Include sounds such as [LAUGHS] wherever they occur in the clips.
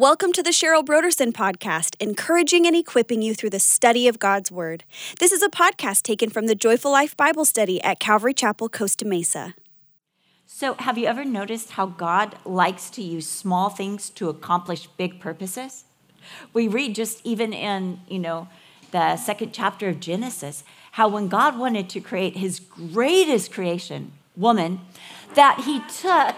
Welcome to the Cheryl Brodersen podcast, encouraging and equipping you through the study of God's Word. This is a podcast taken from the Joyful Life Bible Study at Calvary Chapel, Costa Mesa. So, have you ever noticed how God likes to use small things to accomplish big purposes? We read just even in, you know, the second chapter of Genesis, how when God wanted to create his greatest creation, woman, that he took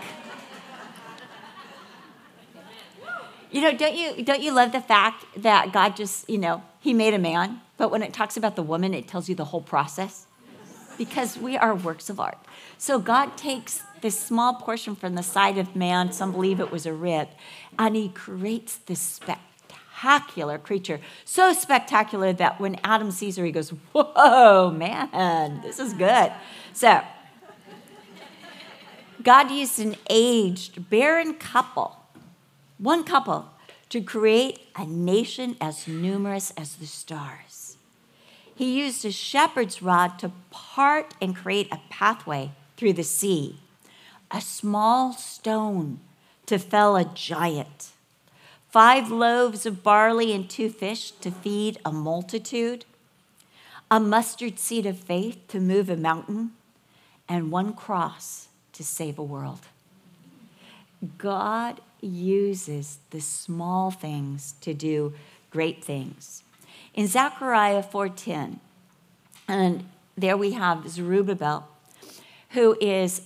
You know, don't you don't you love the fact that God just, you know, he made a man, but when it talks about the woman, it tells you the whole process? Because we are works of art. So God takes this small portion from the side of man, some believe it was a rib, and he creates this spectacular creature. So spectacular that when Adam sees her, he goes, Whoa, man, this is good. So God used an aged, barren couple one couple, to create a nation as numerous as the stars. He used a shepherd's rod to part and create a pathway through the sea, a small stone to fell a giant, five loaves of barley and two fish to feed a multitude, a mustard seed of faith to move a mountain, and one cross to save a world. God uses the small things to do great things. In Zechariah 4:10, and there we have Zerubbabel, who is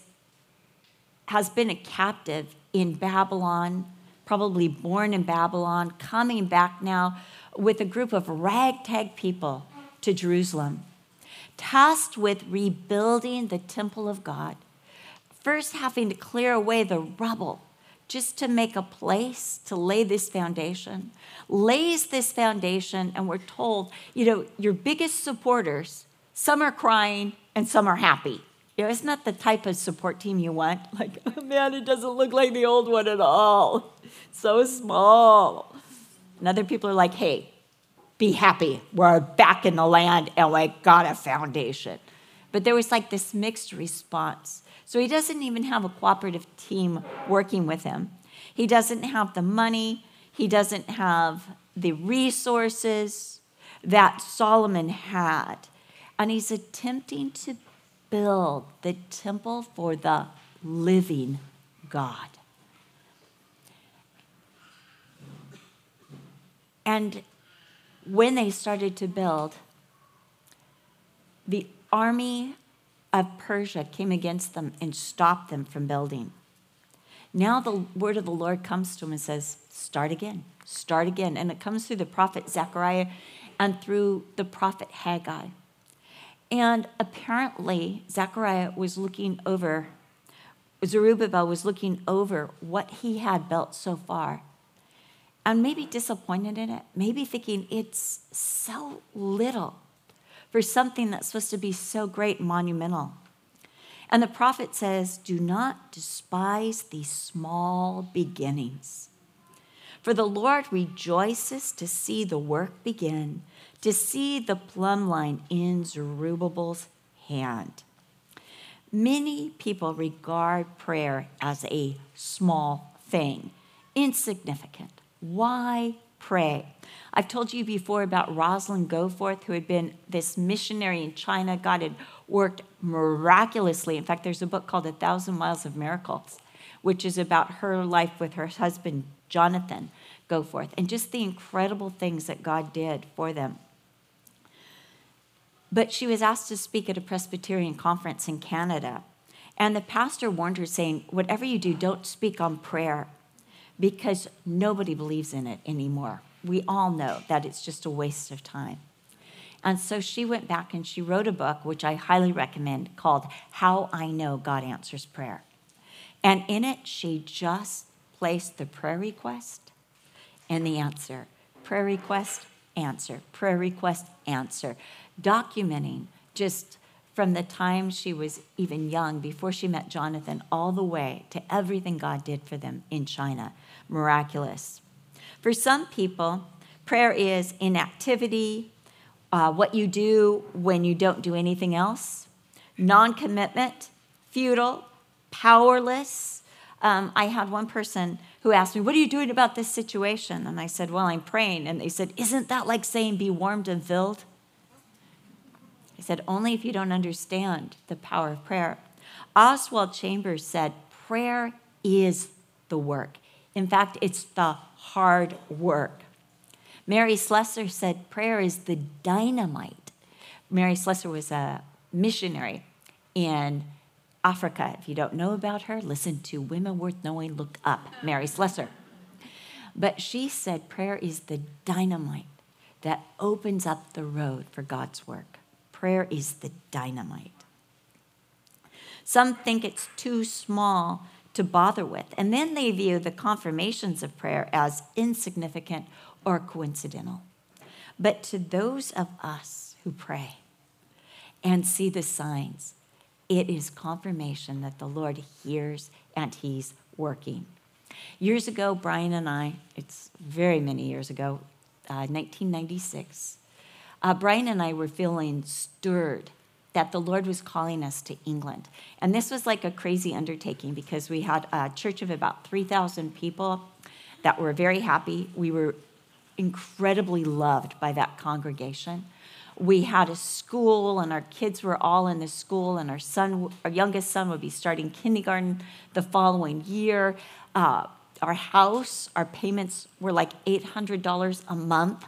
has been a captive in Babylon, probably born in Babylon, coming back now with a group of ragtag people to Jerusalem, tasked with rebuilding the temple of God, first having to clear away the rubble just to make a place to lay this foundation, lays this foundation, and we're told, you know, your biggest supporters, some are crying and some are happy. You know, isn't that the type of support team you want? [LAUGHS] Like, oh man, it doesn't look like the old one at all. So small. And other people are like, hey, be happy. We're back in the land and we got a foundation. But there was like this mixed response. So he doesn't even have a cooperative team working with him. He doesn't have the money, he doesn't have the resources that Solomon had. And he's attempting to build the temple for the living God. And when they started to build, the army of Persia came against them and stopped them from building. Now the word of the Lord comes to him and says, Start again, start again. And it comes through the prophet Zechariah and through the prophet Haggai. And apparently, Zechariah was looking over, Zerubbabel was looking over what he had built so far and maybe disappointed in it, maybe thinking it's so little for something that's supposed to be so great and monumental. And the prophet says, Do not despise these small beginnings. For the Lord rejoices to see the work begin, to see the plumb line in Zerubbabel's hand. Many people regard prayer as a small thing, insignificant. Why pray? I've told you before about Rosalind Goforth, who had been this missionary in China. God had worked miraculously. In fact, there's a book called A Thousand Miles of Miracles, which is about her life with her husband, Jonathan Goforth, and just the incredible things that God did for them. But she was asked to speak at a Presbyterian conference in Canada. And the pastor warned her, saying, Whatever you do, don't speak on prayer because nobody believes in it anymore we all know that it's just a waste of time. And so she went back and she wrote a book, which I highly recommend, called How I Know God Answers Prayer. And in it, she just placed the prayer request and the answer. Prayer request, answer. Prayer request, answer. Documenting just from the time she was even young, before she met Jonathan, all the way to everything God did for them in China. Miraculous. For some people, prayer is inactivity, uh, what you do when you don't do anything else, non commitment, futile, powerless, Um, I had one person who asked me, What are you doing about this situation? And I said, Well, I'm praying. And they said, Isn't that like saying be warmed and filled? I said, Only if you don't understand the power of prayer. Oswald Chambers said, Prayer is the work. In fact, it's the hard work. Mary Slessor said, Prayer is the dynamite. Mary Slessor was a missionary in Africa. If you don't know about her, listen to Women Worth Knowing, look up Mary Slessor. But she said prayer is the dynamite that opens up the road for God's work. Prayer is the dynamite. Some think it's too small to bother with, and then they view the confirmations of prayer as insignificant or coincidental. But to those of us who pray and see the signs, it is confirmation that the Lord hears and He's working. Years ago, Brian and I, it's very many years ago, uh, 1996, uh, Brian and I were feeling stirred that the Lord was calling us to England. And this was like a crazy undertaking because we had a church of about 3,000 people that were very happy. We were incredibly loved by that congregation. We had a school, and our kids were all in the school, and our son, our youngest son, would be starting kindergarten the following year. Uh, our house, our payments were like $800 a month.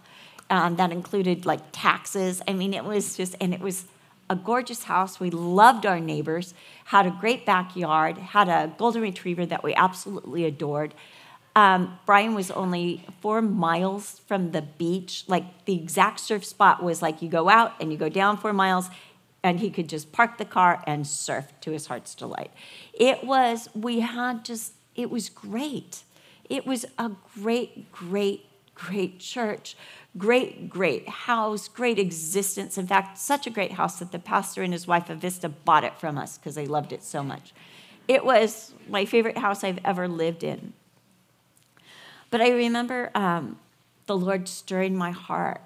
Um, that included like taxes. I mean, it was just, and it was a gorgeous house. We loved our neighbors, had a great backyard, had a golden retriever that we absolutely adored. Um, Brian was only four miles from the beach. Like the exact surf spot was like you go out and you go down four miles, and he could just park the car and surf to his heart's delight. It was, we had just, it was great. It was a great, great, great church. Great, great house, great existence. In fact, such a great house that the pastor and his wife, Avista, bought it from us because they loved it so much. It was my favorite house I've ever lived in. But I remember um, the Lord stirring my heart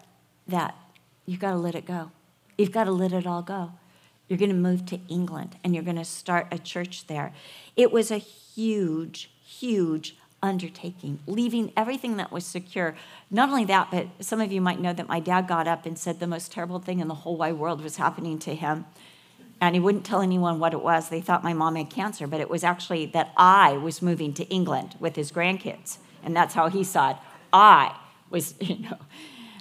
that you've got to let it go. You've got to let it all go. You're going to move to England and you're going to start a church there. It was a huge, huge undertaking, leaving everything that was secure. Not only that, but some of you might know that my dad got up and said the most terrible thing in the whole wide world was happening to him. And he wouldn't tell anyone what it was. They thought my mom had cancer, but it was actually that I was moving to England with his grandkids. And that's how he saw it. I was, [LAUGHS] you know,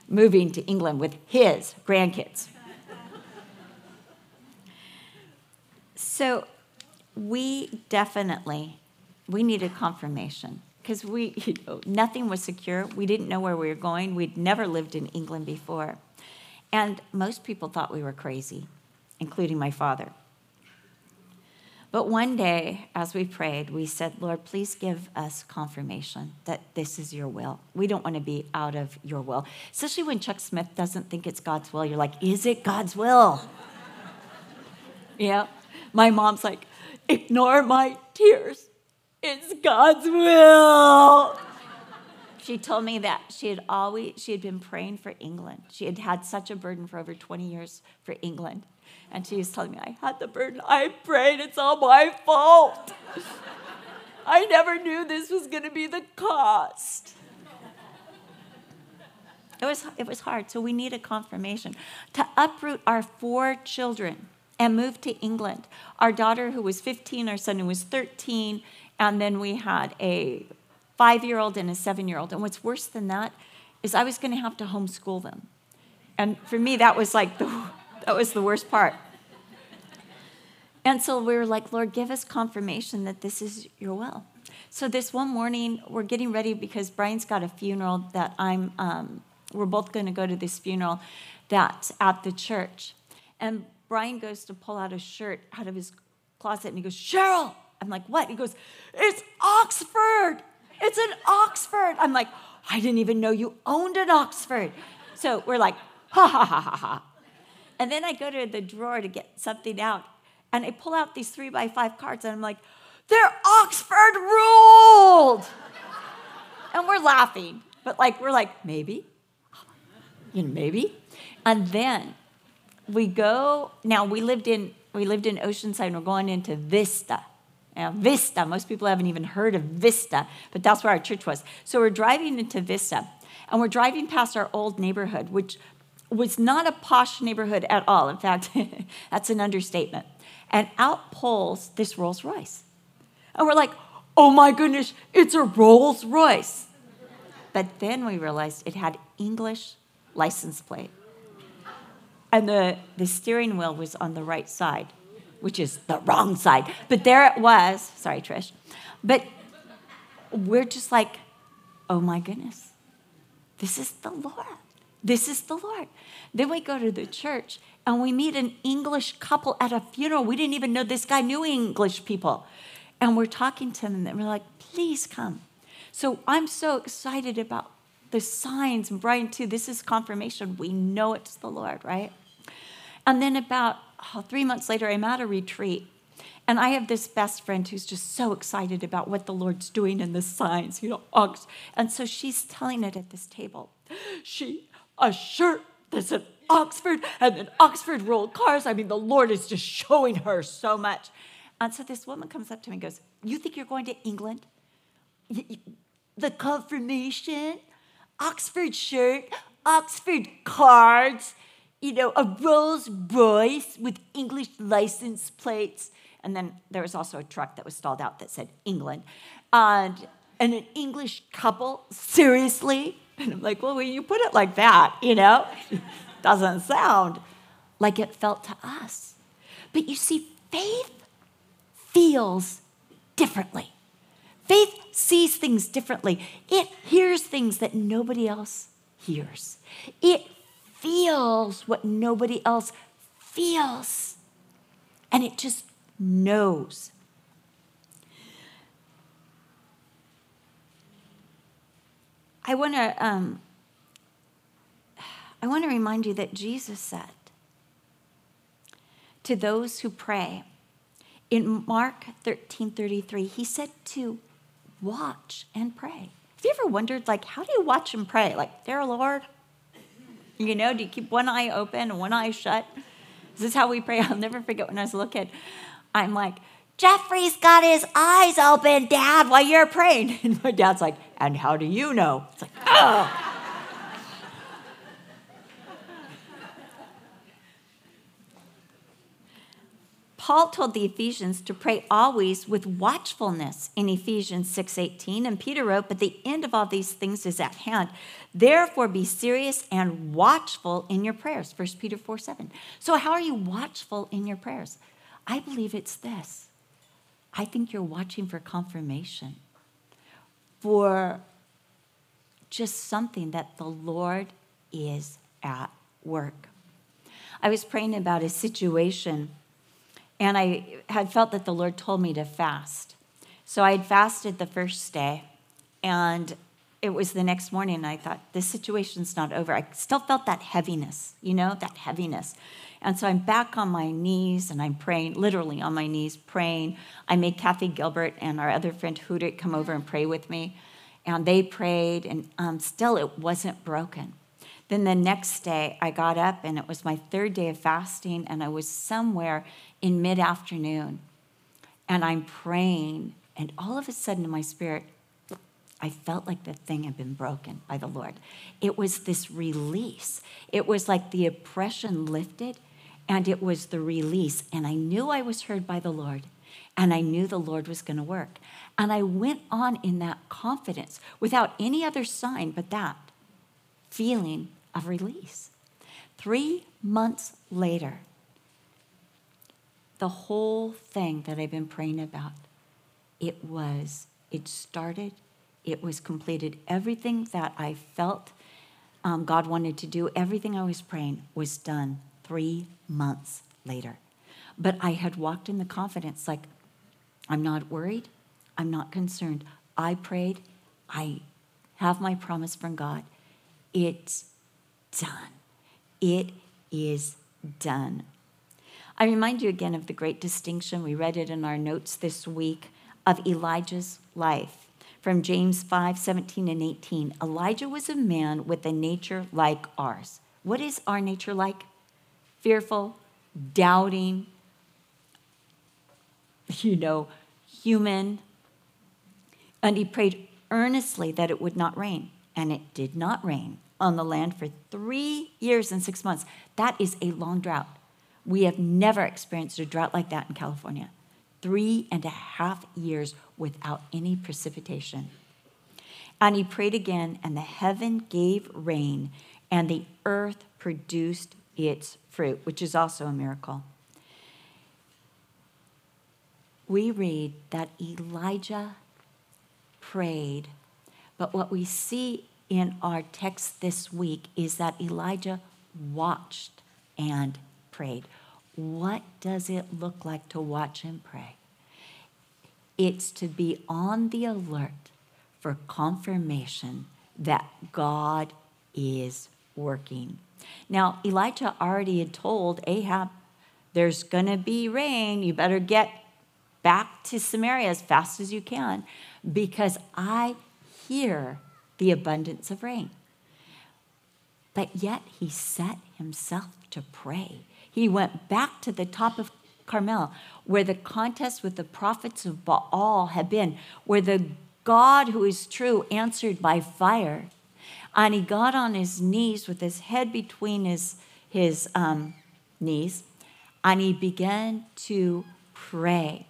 moving to England with his grandkids. so we definitely we needed confirmation because we you know, nothing was secure we didn't know where we were going we'd never lived in england before and most people thought we were crazy including my father but one day, as we prayed, we said, Lord, please give us confirmation that this is your will. We don't want to be out of your will. Especially when Chuck Smith doesn't think it's God's will. You're like, is it God's will? [LAUGHS] yeah. My mom's like, ignore my tears. It's God's will. she told me that she had always she had been praying for England. She had had such a burden for over 20 years for England. And she was telling me, I had the burden. I prayed. It's all my fault. I never knew this was going to be the cost. It was, it was hard. So we need a confirmation. To uproot our four children and move to England. Our daughter, who was 15, our son, who was 13, and then we had a five year old and a seven year old. And what's worse than that is I was going to have to homeschool them. And for me, that was like the that was the worst part. And so we were like, Lord, give us confirmation that this is your will. So this one morning, we're getting ready because Brian's got a funeral that I'm, um, we're both going to go to this funeral that's at the church. And Brian goes to pull out a shirt out of his closet and he goes, Cheryl. I'm like, what? He goes, it's Oxford. It's an Oxford. I'm like, I didn't even know you owned an Oxford. So we're like, ha ha ha ha ha. And then I go to the drawer to get something out, and I pull out these three by five cards, and I'm like, they're Oxford ruled. and we're laughing, but like, we're like, maybe, you know, maybe. And then we go, now we lived in, we lived in Oceanside, and we're going into Vista. Uh, Vista. Most people haven't even heard of Vista, but that's where our church was. So we're driving into Vista, and we're driving past our old neighborhood, which was not a posh neighborhood at all. In fact, [LAUGHS] that's an understatement. And out pulls this Rolls Royce. And we're like, oh my goodness, it's a Rolls Royce. But then we realized it had English license plate. And the, the steering wheel was on the right side, which is the wrong side. But there it was. Sorry, Trish. But we're just like, oh my goodness, this is the Lord. This is the Lord. Then we go to the church and we meet an English couple at a funeral. We didn't even know this guy knew English people. And we're talking to them and we're like, please come. So I'm so excited about the signs. And Brian, too, this is confirmation. We know it's the Lord, right? And then about three months later, I'm at a retreat. And I have this best friend who's just so excited about what the Lord's doing in the signs, you know, And so she's telling it at this table. She, a shirt that's an Oxford, and then Oxford rolled cars. I mean, the Lord is just showing her so much. And so this woman comes up to me and goes, You think you're going to England? The confirmation, Oxford shirt, Oxford cards, you know, a Rolls Royce with English license plates. And then there was also a truck that was stalled out that said England. And, and an English couple, seriously? And I'm like, well, when you put it like that, you know, [LAUGHS] doesn't sound like it felt to us. But you see, faith feels differently. Faith sees things differently. It hears things that nobody else hears. It feels what nobody else feels. And it just knows. I want to um, I want to remind you that Jesus said to those who pray in Mark 13 33, he said to watch and pray. Have you ever wondered, like, how do you watch and pray? Like, dear Lord, you know, do you keep one eye open and one eye shut? This is how we pray. [LAUGHS] I'll never forget when I was a little kid. I'm like, Jeffrey's got his eyes open, Dad, while you're praying. [LAUGHS] And my dad's like, and how do you know? It's like, oh. Paul told the Ephesians to pray always with watchfulness in Ephesians 6:18 and Peter wrote but the end of all these things is at hand. Therefore be serious and watchful in your prayers. 1 Peter 4:7 So how are you watchful in your prayers? I believe it's this. I think you're watching for confirmation for just something that the Lord is at work. I was praying about a situation and I had felt that the Lord told me to fast. So I had fasted the first day, and it was the next morning, and I thought, this situation's not over. I still felt that heaviness, you know, that heaviness. And so I'm back on my knees and I'm praying, literally on my knees, praying. I made Kathy Gilbert and our other friend Hudit come over and pray with me. And they prayed, and um, still it wasn't broken. Then the next day, I got up and it was my third day of fasting, and I was somewhere in mid afternoon and I'm praying, and all of a sudden in my spirit, I felt like the thing had been broken by the Lord. It was this release. It was like the oppression lifted, and it was the release. And I knew I was heard by the Lord, and I knew the Lord was going to work. And I went on in that confidence without any other sign but that feeling of release. Three months later, the whole thing that I've been praying about, it was, it started, it was completed. Everything that I felt um, God wanted to do, everything I was praying was done three months later. But I had walked in the confidence like, I'm not worried, I'm not concerned. I prayed, I have my promise from God. It's done. It is done. I remind you again of the great distinction, we read it in our notes this week, of Elijah's life. From James 5 17 and 18. Elijah was a man with a nature like ours. What is our nature like? Fearful, doubting, [LAUGHS] you know, human. And he prayed earnestly that it would not rain. And it did not rain on the land for three years and six months. That is a long drought. We have never experienced a drought like that in California. Three and a half years without any precipitation. And he prayed again, and the heaven gave rain, and the earth produced its fruit, which is also a miracle. We read that Elijah prayed, but what we see in our text this week is that Elijah watched and prayed. What does it look like to watch and pray? It's to be on the alert for confirmation that God is working. Now, Elijah already had told Ahab, there's going to be rain. You better get back to Samaria as fast as you can because I hear the abundance of rain. But yet he set himself to pray. He went back to the top of Carmel, where the contest with the prophets of Baal had been, where the God who is true answered by fire. And he got on his knees with his head between his, his um, knees, and he began to pray.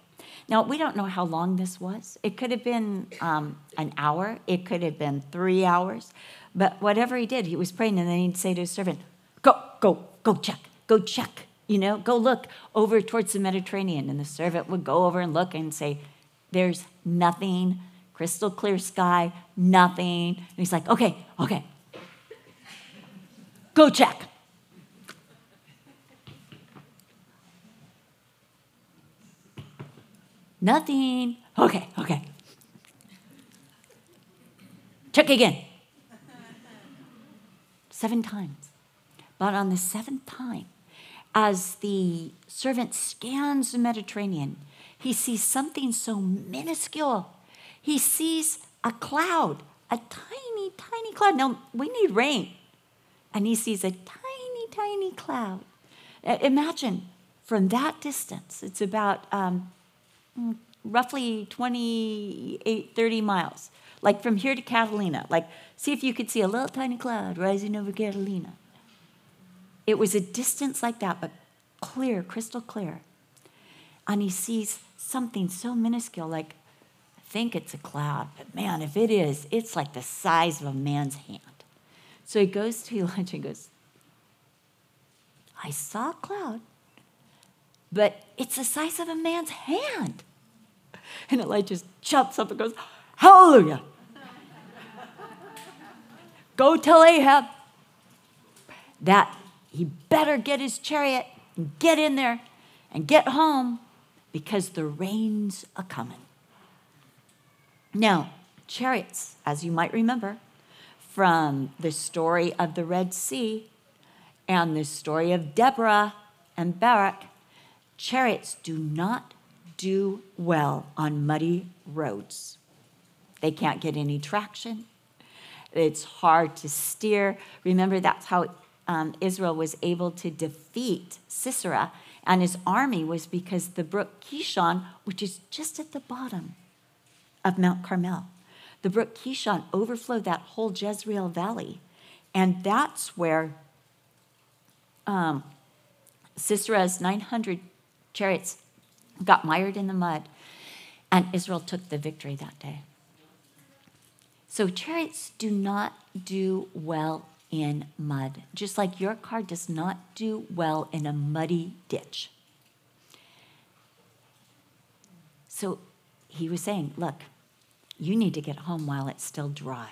Now, we don't know how long this was. It could have been um, an hour, it could have been three hours, but whatever he did, he was praying, and then he'd say to his servant, Go, go, go check, go check, you know, go look over towards the Mediterranean. And the servant would go over and look and say, There's nothing, crystal clear sky, nothing. And he's like, Okay, okay, go check. Nothing. Okay, okay. Check again. Seven times. But on the seventh time, as the servant scans the Mediterranean, he sees something so minuscule. He sees a cloud, a tiny, tiny cloud. Now, we need rain. And he sees a tiny, tiny cloud. Imagine from that distance, it's about um, Mm, roughly 28, 30 miles, like from here to Catalina. Like, see if you could see a little tiny cloud rising over Catalina. It was a distance like that, but clear, crystal clear. And he sees something so minuscule, like, I think it's a cloud, but man, if it is, it's like the size of a man's hand. So he goes to [LAUGHS] Elijah and goes, I saw a cloud, but it's the size of a man's hand. And Elijah just jumps up and goes, Hallelujah. [LAUGHS] Go tell Ahab that he better get his chariot and get in there and get home because the rain's a coming. Now, chariots, as you might remember from the story of the Red Sea and the story of Deborah and Barak, chariots do not do well on muddy roads. They can't get any traction. It's hard to steer. Remember, that's how um, Israel was able to defeat Sisera and his army was because the brook Kishon, which is just at the bottom of Mount Carmel, the brook Kishon overflowed that whole Jezreel valley. And that's where um, Sisera's 900 chariots got mired in the mud, and Israel took the victory that day. So chariots do not do well in mud, just like your car does not do well in a muddy ditch. So he was saying, Look, you need to get home while it's still dry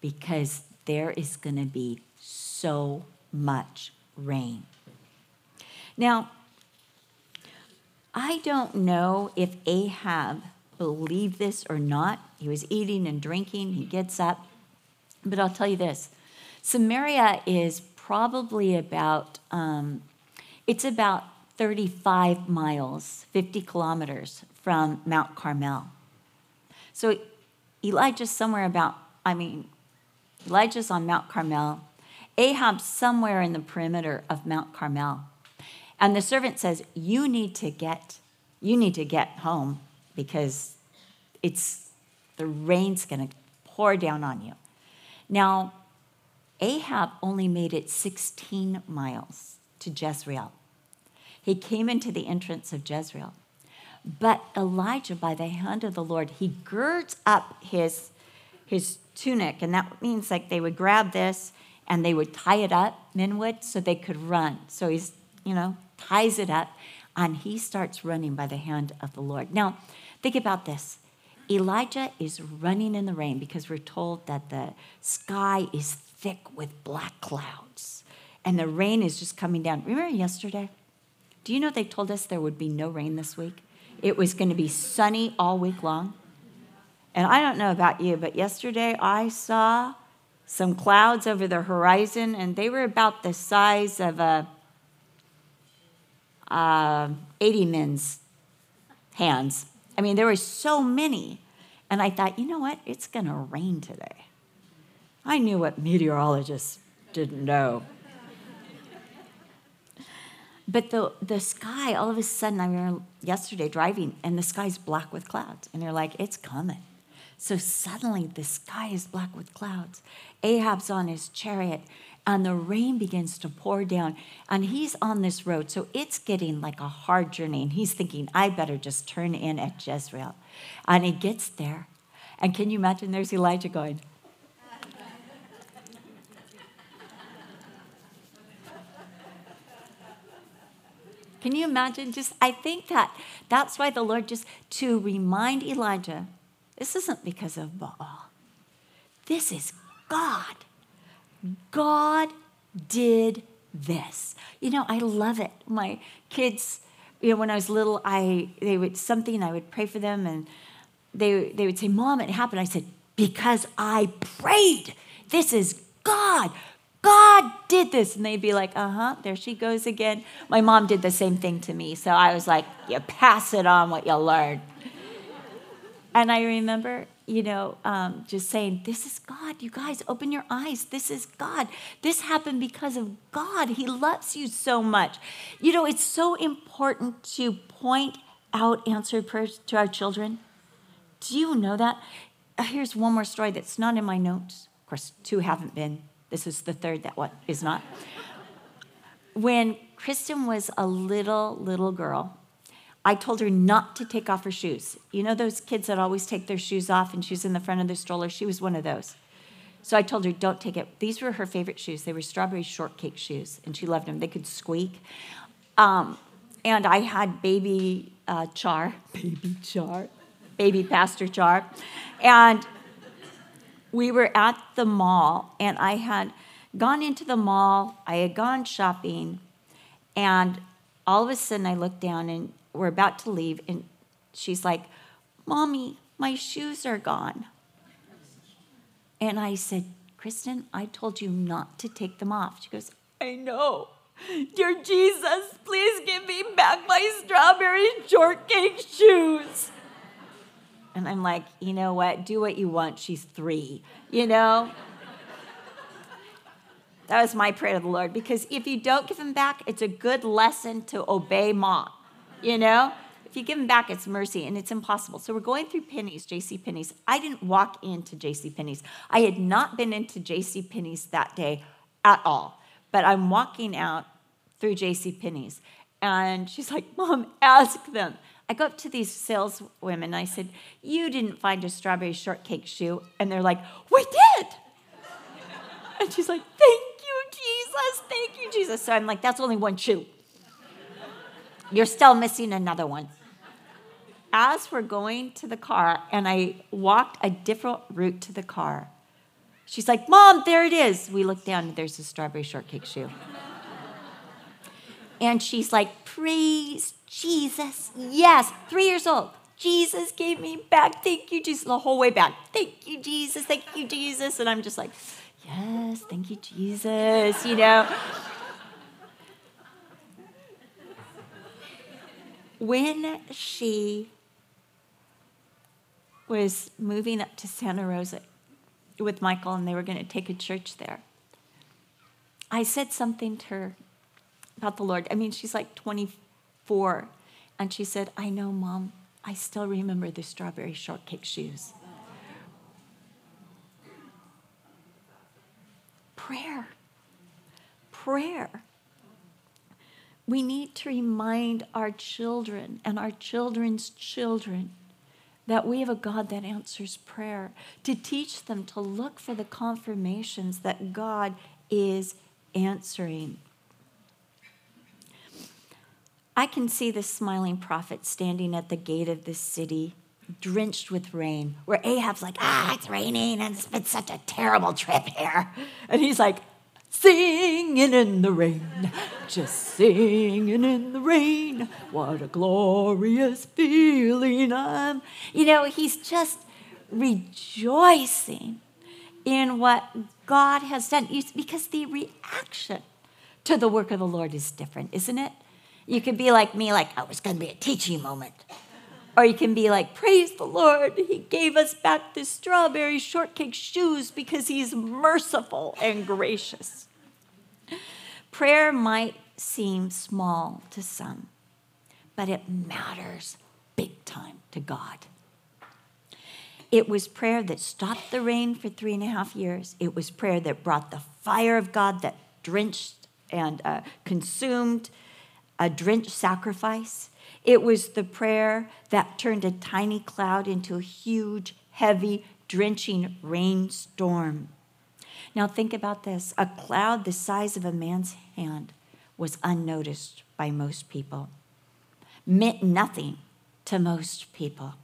because there is going to be so much rain. Now, I don't know if Ahab believed this or not. He was eating and drinking, he gets up. But I'll tell you this Samaria is probably about, um, it's about 35 miles, 50 kilometers from Mount Carmel. So Elijah's somewhere about, I mean, Elijah's on Mount Carmel. Ahab's somewhere in the perimeter of Mount Carmel. And the servant says, You need to get, you need to get home because it's the rain's going to pour down on you. Now, Ahab only made it 16 miles to Jezreel. He came into the entrance of Jezreel. But Elijah, by the hand of the Lord, he girds up his, his tunic, and that means like they would grab this and they would tie it up, men would, so they could run. So he's, you know, ties it up, and he starts running by the hand of the Lord. Now, think about this. Elijah is running in the rain because we're told that the sky is thick with black clouds and the rain is just coming down. Remember yesterday? Do you know they told us there would be no rain this week? It was going to be sunny all week long. And I don't know about you, but yesterday I saw some clouds over the horizon, and they were about the size of a uh, 80 men's hands. I mean, there were so many. And I thought, you know what? It's going to rain today. I knew what meteorologists didn't know. But the, the sky, all of a sudden, I remember yesterday driving, and the sky's black with clouds. And they're like, it's coming. So suddenly the sky is black with clouds. Ahab's on his chariot, and the rain begins to pour down. And he's on this road, so it's getting like a hard journey. And he's thinking, I better just turn in at Jezreel. And he gets there. And can you imagine there's Elijah going, Can you imagine? Just, I think that that's why the Lord just to remind Elijah this isn't because of Baal. This is God. God did this. You know, I love it. My kids, you know, when I was little, I they would something I would pray for them and they they would say, "Mom, it happened." I said, "Because I prayed. This is God. God did this." And they'd be like, "Uh-huh, there she goes again." My mom did the same thing to me. So I was like, "You pass it on what you learned." And I remember, you know, um, just saying, This is God. You guys, open your eyes. This is God. This happened because of God. He loves you so much. You know, it's so important to point out answered prayers to our children. Do you know that? Uh, here's one more story that's not in my notes. Of course, two haven't been. This is the third that what is not. When Kristen was a little, little girl, I told her not to take off her shoes. You know those kids that always take their shoes off and she's in the front of the stroller? She was one of those. So I told her, don't take it. These were her favorite shoes. They were strawberry shortcake shoes, and she loved them. They could squeak. Um, and I had baby uh, Char, baby Char, baby Pastor Char. And we were at the mall, and I had gone into the mall, I had gone shopping, and all of a sudden I looked down and we're about to leave, and she's like, Mommy, my shoes are gone. And I said, Kristen, I told you not to take them off. She goes, I know. Dear Jesus, please give me back my strawberry shortcake shoes. And I'm like, you know what? Do what you want. She's three, you know? that was my prayer to the Lord because if you don't give them back, it's a good lesson to obey mom you know? If you give them back, it's mercy, and it's impossible. So we're going through Penney's, J.C. Penney's. I didn't walk into J.C. Penney's. I had not been into J.C. Penney's that day at all. But I'm walking out through J.C. Penney's, and she's like, "Mom, ask them." I go up to these saleswomen I said, You didn't find a strawberry shortcake shoe. And they're like, We did. and she's like, Thank you, Jesus. Thank you, Jesus. So I'm like, That's only one shoe. You're still missing another one. As we're going to the car, and I walked a different route to the car, she's like, Mom, there it is. We look down, and there's a strawberry shortcake shoe. and she's like, Praise Jesus. Yes, three years old. Jesus gave me back. Thank you, Jesus. The whole way back. Thank you, Jesus. Thank you, Jesus. And I'm just like, Yes, thank you, Jesus. You know? When she was moving up to Santa Rosa with Michael and they were going to take a church there, I said something to her about the Lord. I mean, she's like 24. And she said, I know, Mom, I still remember the strawberry shortcake shoes. Prayer. Prayer. We need to remind our children and our children's children that we have a God that answers prayer, to teach them to look for the confirmations that God is answering. I can see the smiling prophet standing at the gate of the city, drenched with rain, where Ahab's like, ah, it's raining and it's been such a terrible trip here. And he's like, singing in the rain, just singing in the rain. What a glorious feeling I'm. You know, he's just rejoicing in what God has done because the reaction to the work of the Lord is different, isn't it? You could be like me, like, oh, it's going to be a teaching moment. Or you can be like, praise the Lord, He gave us back the strawberry shortcake shoes because He's merciful and gracious. Prayer might seem small to some, but it matters big time to God. It was prayer that stopped the rain for three and a half years. It was prayer that brought the fire of God that drenched and uh, consumed a drenched sacrifice. It was the prayer that turned a tiny cloud into a huge, heavy, drenching rainstorm. Now, think about this a cloud the size of a man's hand was unnoticed by most people, meant nothing to most people,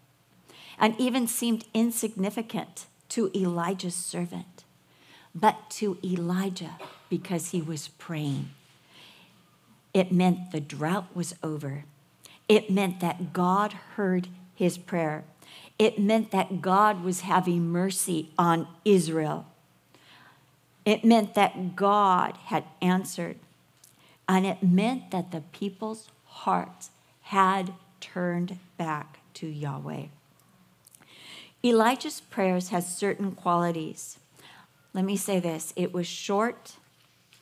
and even seemed insignificant to Elijah's servant. But to Elijah, because he was praying, it meant the drought was over. It meant that God heard his prayer. It meant that God was having mercy on Israel. It meant that God had answered. And it meant that the people's hearts had turned back to Yahweh. Elijah's prayers had certain qualities. Let me say this it was short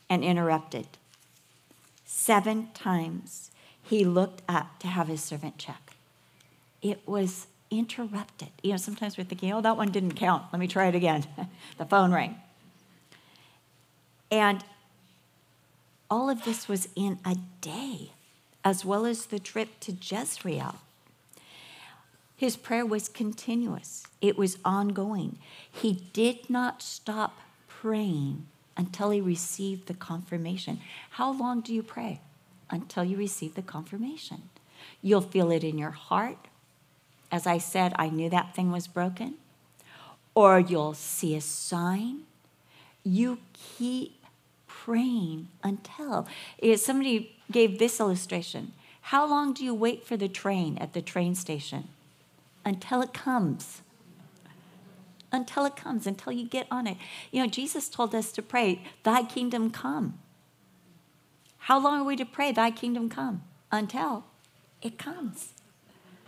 and interrupted. Seven times he looked up to have his servant check. It was interrupted. You know, sometimes we're thinking, oh, that one didn't count. Let me try it again. [LAUGHS] the phone rang. And all of this was in a day, as well as the trip to Jezreel. His prayer was continuous, it was ongoing. He did not stop praying until he received the confirmation. How long do you pray? Until you receive the confirmation. You'll feel it in your heart. As I said, I knew that thing was broken. Or you'll see a sign. You keep praying until. Eh, somebody gave this illustration. How long do you wait for the train at the train station? Until it comes. Until it comes, until you get on it. You know, Jesus told us to pray, Thy kingdom come. How long are we to pray, Thy kingdom come? Until it comes.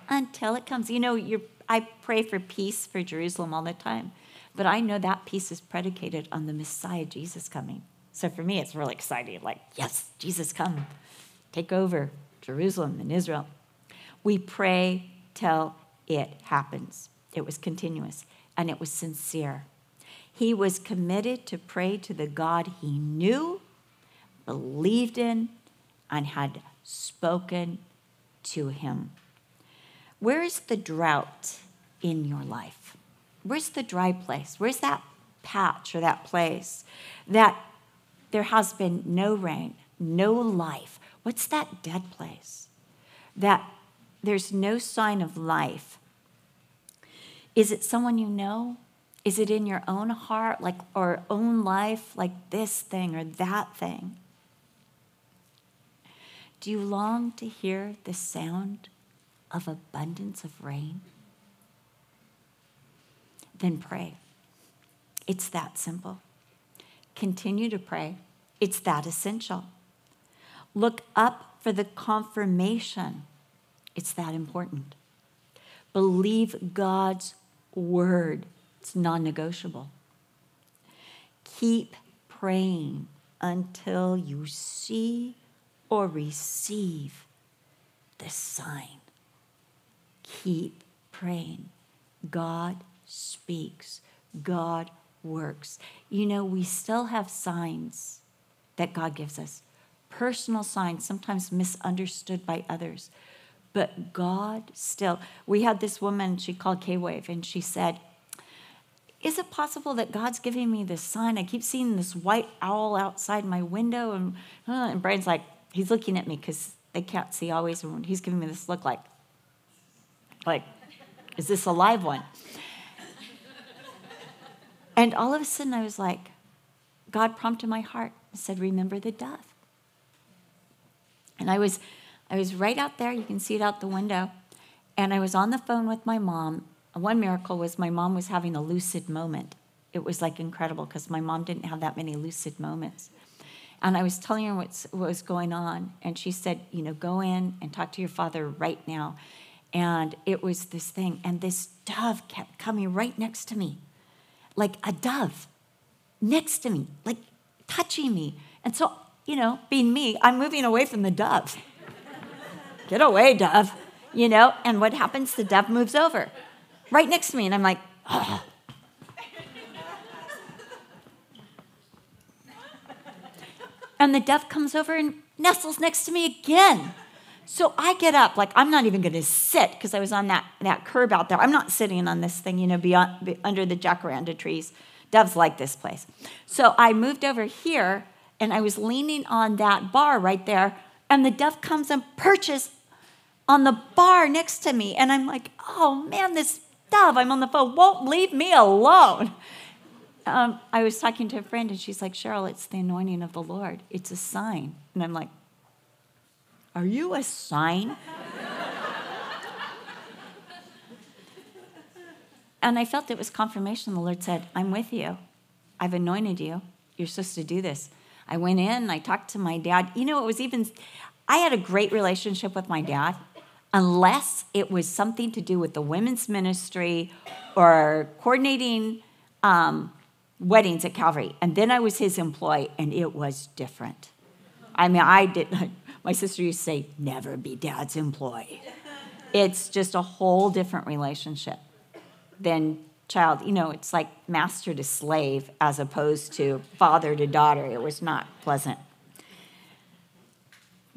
Until it comes. You know, I pray for peace for Jerusalem all the time, but I know that peace is predicated on the Messiah Jesus coming. So for me, it's really exciting. Like, yes, Jesus, come, take over Jerusalem and Israel. We pray till it happens. It was continuous and it was sincere. He was committed to pray to the God he knew, believed in, and had spoken to him. Where is the drought in your life? Where's the dry place? Where's that patch or that place that there has been no rain, no life. What's that dead place? That there's no sign of life. Is it someone you know? Is it in your own heart, like or own life, like this thing or that thing? Do you long to hear the sound of abundance of rain? Then pray. It's that simple. Continue to pray. It's that essential. Look up for the confirmation. It's that important. Believe God's word, it's non negotiable. Keep praying until you see or receive the sign. keep praying. God speaks, God works. You know, we still have signs that God gives us, personal signs, sometimes misunderstood by others. But God still, we had this woman she called K Wave, and she said, Is it possible that God's giving me this sign? I keep seeing this white owl outside my window. And, uh, and Brian's like, He's looking at me because they can't see always. And he's giving me this look like, like, is this a live one? and all of a sudden I was like, God prompted my heart and said, Remember the dove. And I was I was right out there, you can see it out the window, and I was on the phone with my mom. One miracle was my mom was having a lucid moment. It was like incredible because my mom didn't have that many lucid moments. And I was telling her what's, what was going on, and she said, You know, go in and talk to your father right now. And it was this thing, and this dove kept coming right next to me, like a dove next to me, like touching me. And so, you know, being me, I'm moving away from the dove. [LAUGHS] Get away, dove. You know, and what happens? The dove moves over right next to me, and I'm like. And the dove comes over and nestles next to me again. So I get up, like I'm not even going to sit because I was on that, that curb out there. I'm not sitting on this thing, you know, beyond, be, under the jacaranda trees. Doves like this place. So I moved over here and I was leaning on that bar right there, and the dove comes and perches on the bar next to me. And I'm like, oh man, this dove, I'm on the phone, won't leave me alone. Um, I was talking to a friend and she's like, Cheryl, it's the anointing of the Lord. It's a sign. And I'm like, are you a sign? and I felt it was confirmation. The Lord said, I'm with you. I've anointed you. You're supposed to do this. I went in, I talked to my dad. You know, it was even, I had a great relationship with my dad unless it was something to do with the women's ministry or coordinating um, weddings at Calvary. And then I was his employee, and it was different. I mean, I did. [LAUGHS] My sister used to say, "Never be dad's employee." It's just a whole different relationship than child. You know, it's like master to slave as opposed to father to daughter. It was not pleasant.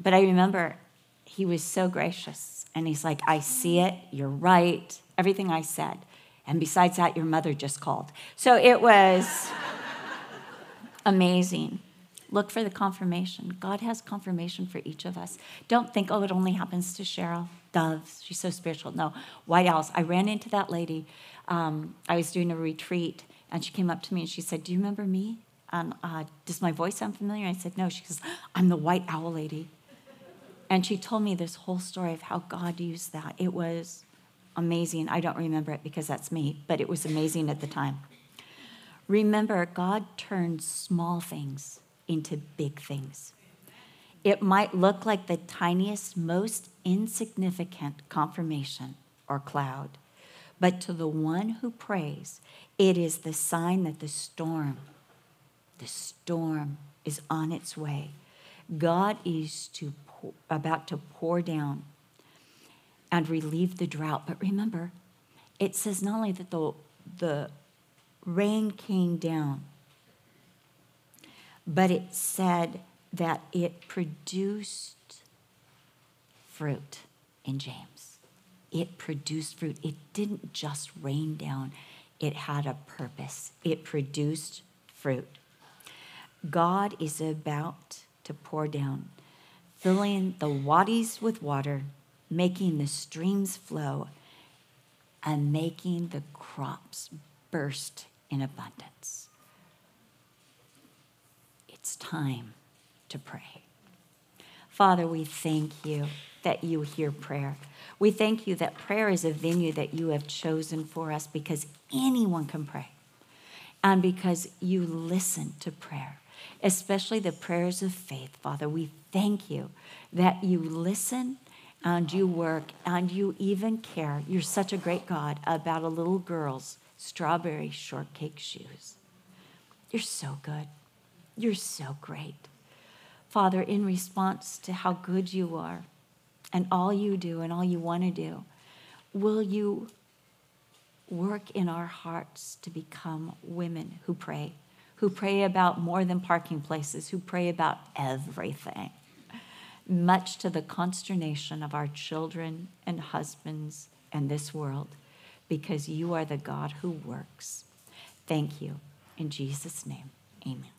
But I remember he was so gracious and he's like, I see it. You're right. Everything I said. And besides that, your mother just called. So it was amazing. Look for the confirmation. God has confirmation for each of us. Don't think, oh, it only happens to Cheryl. Doves, she's so spiritual. No, White Owls. I ran into that lady. Um, I was doing a retreat, and she came up to me and she said, Do you remember me? And uh, does my voice sound familiar? I said, No. She goes, I'm the White Owl lady. And she told me this whole story of how God used that. It was amazing. I don't remember it because that's me, but it was amazing at the time. Remember, God turns small things into big things. It might look like the tiniest, most insignificant confirmation or cloud, but to the one who prays, it is the sign that the storm, the storm is on its way. God is to about to pour down and relieve the drought. But remember, it says not only that the, the rain came down, but it said that it produced fruit in James. It produced fruit. It didn't just rain down, it had a purpose. It produced fruit. God is about to pour down filling the wadis with water, making the streams flow, and making the crops burst in abundance. It's time to pray. Father, we thank you that you hear prayer. We thank you that prayer is a venue that you have chosen for us because anyone can pray and because you listen to prayer especially the prayers of faith, Father. We thank you that you listen and you work and you even care. You're such a great God about a little girl's strawberry shortcake shoes. You're so good. You're so great. Father, in response to how good you are and all you do and all you want to do, will you work in our hearts to become women who pray, who pray about more than parking places, who pray about everything, much to the consternation of our children and husbands and this world, because you are the God who works. Thank you. In Jesus' name, amen.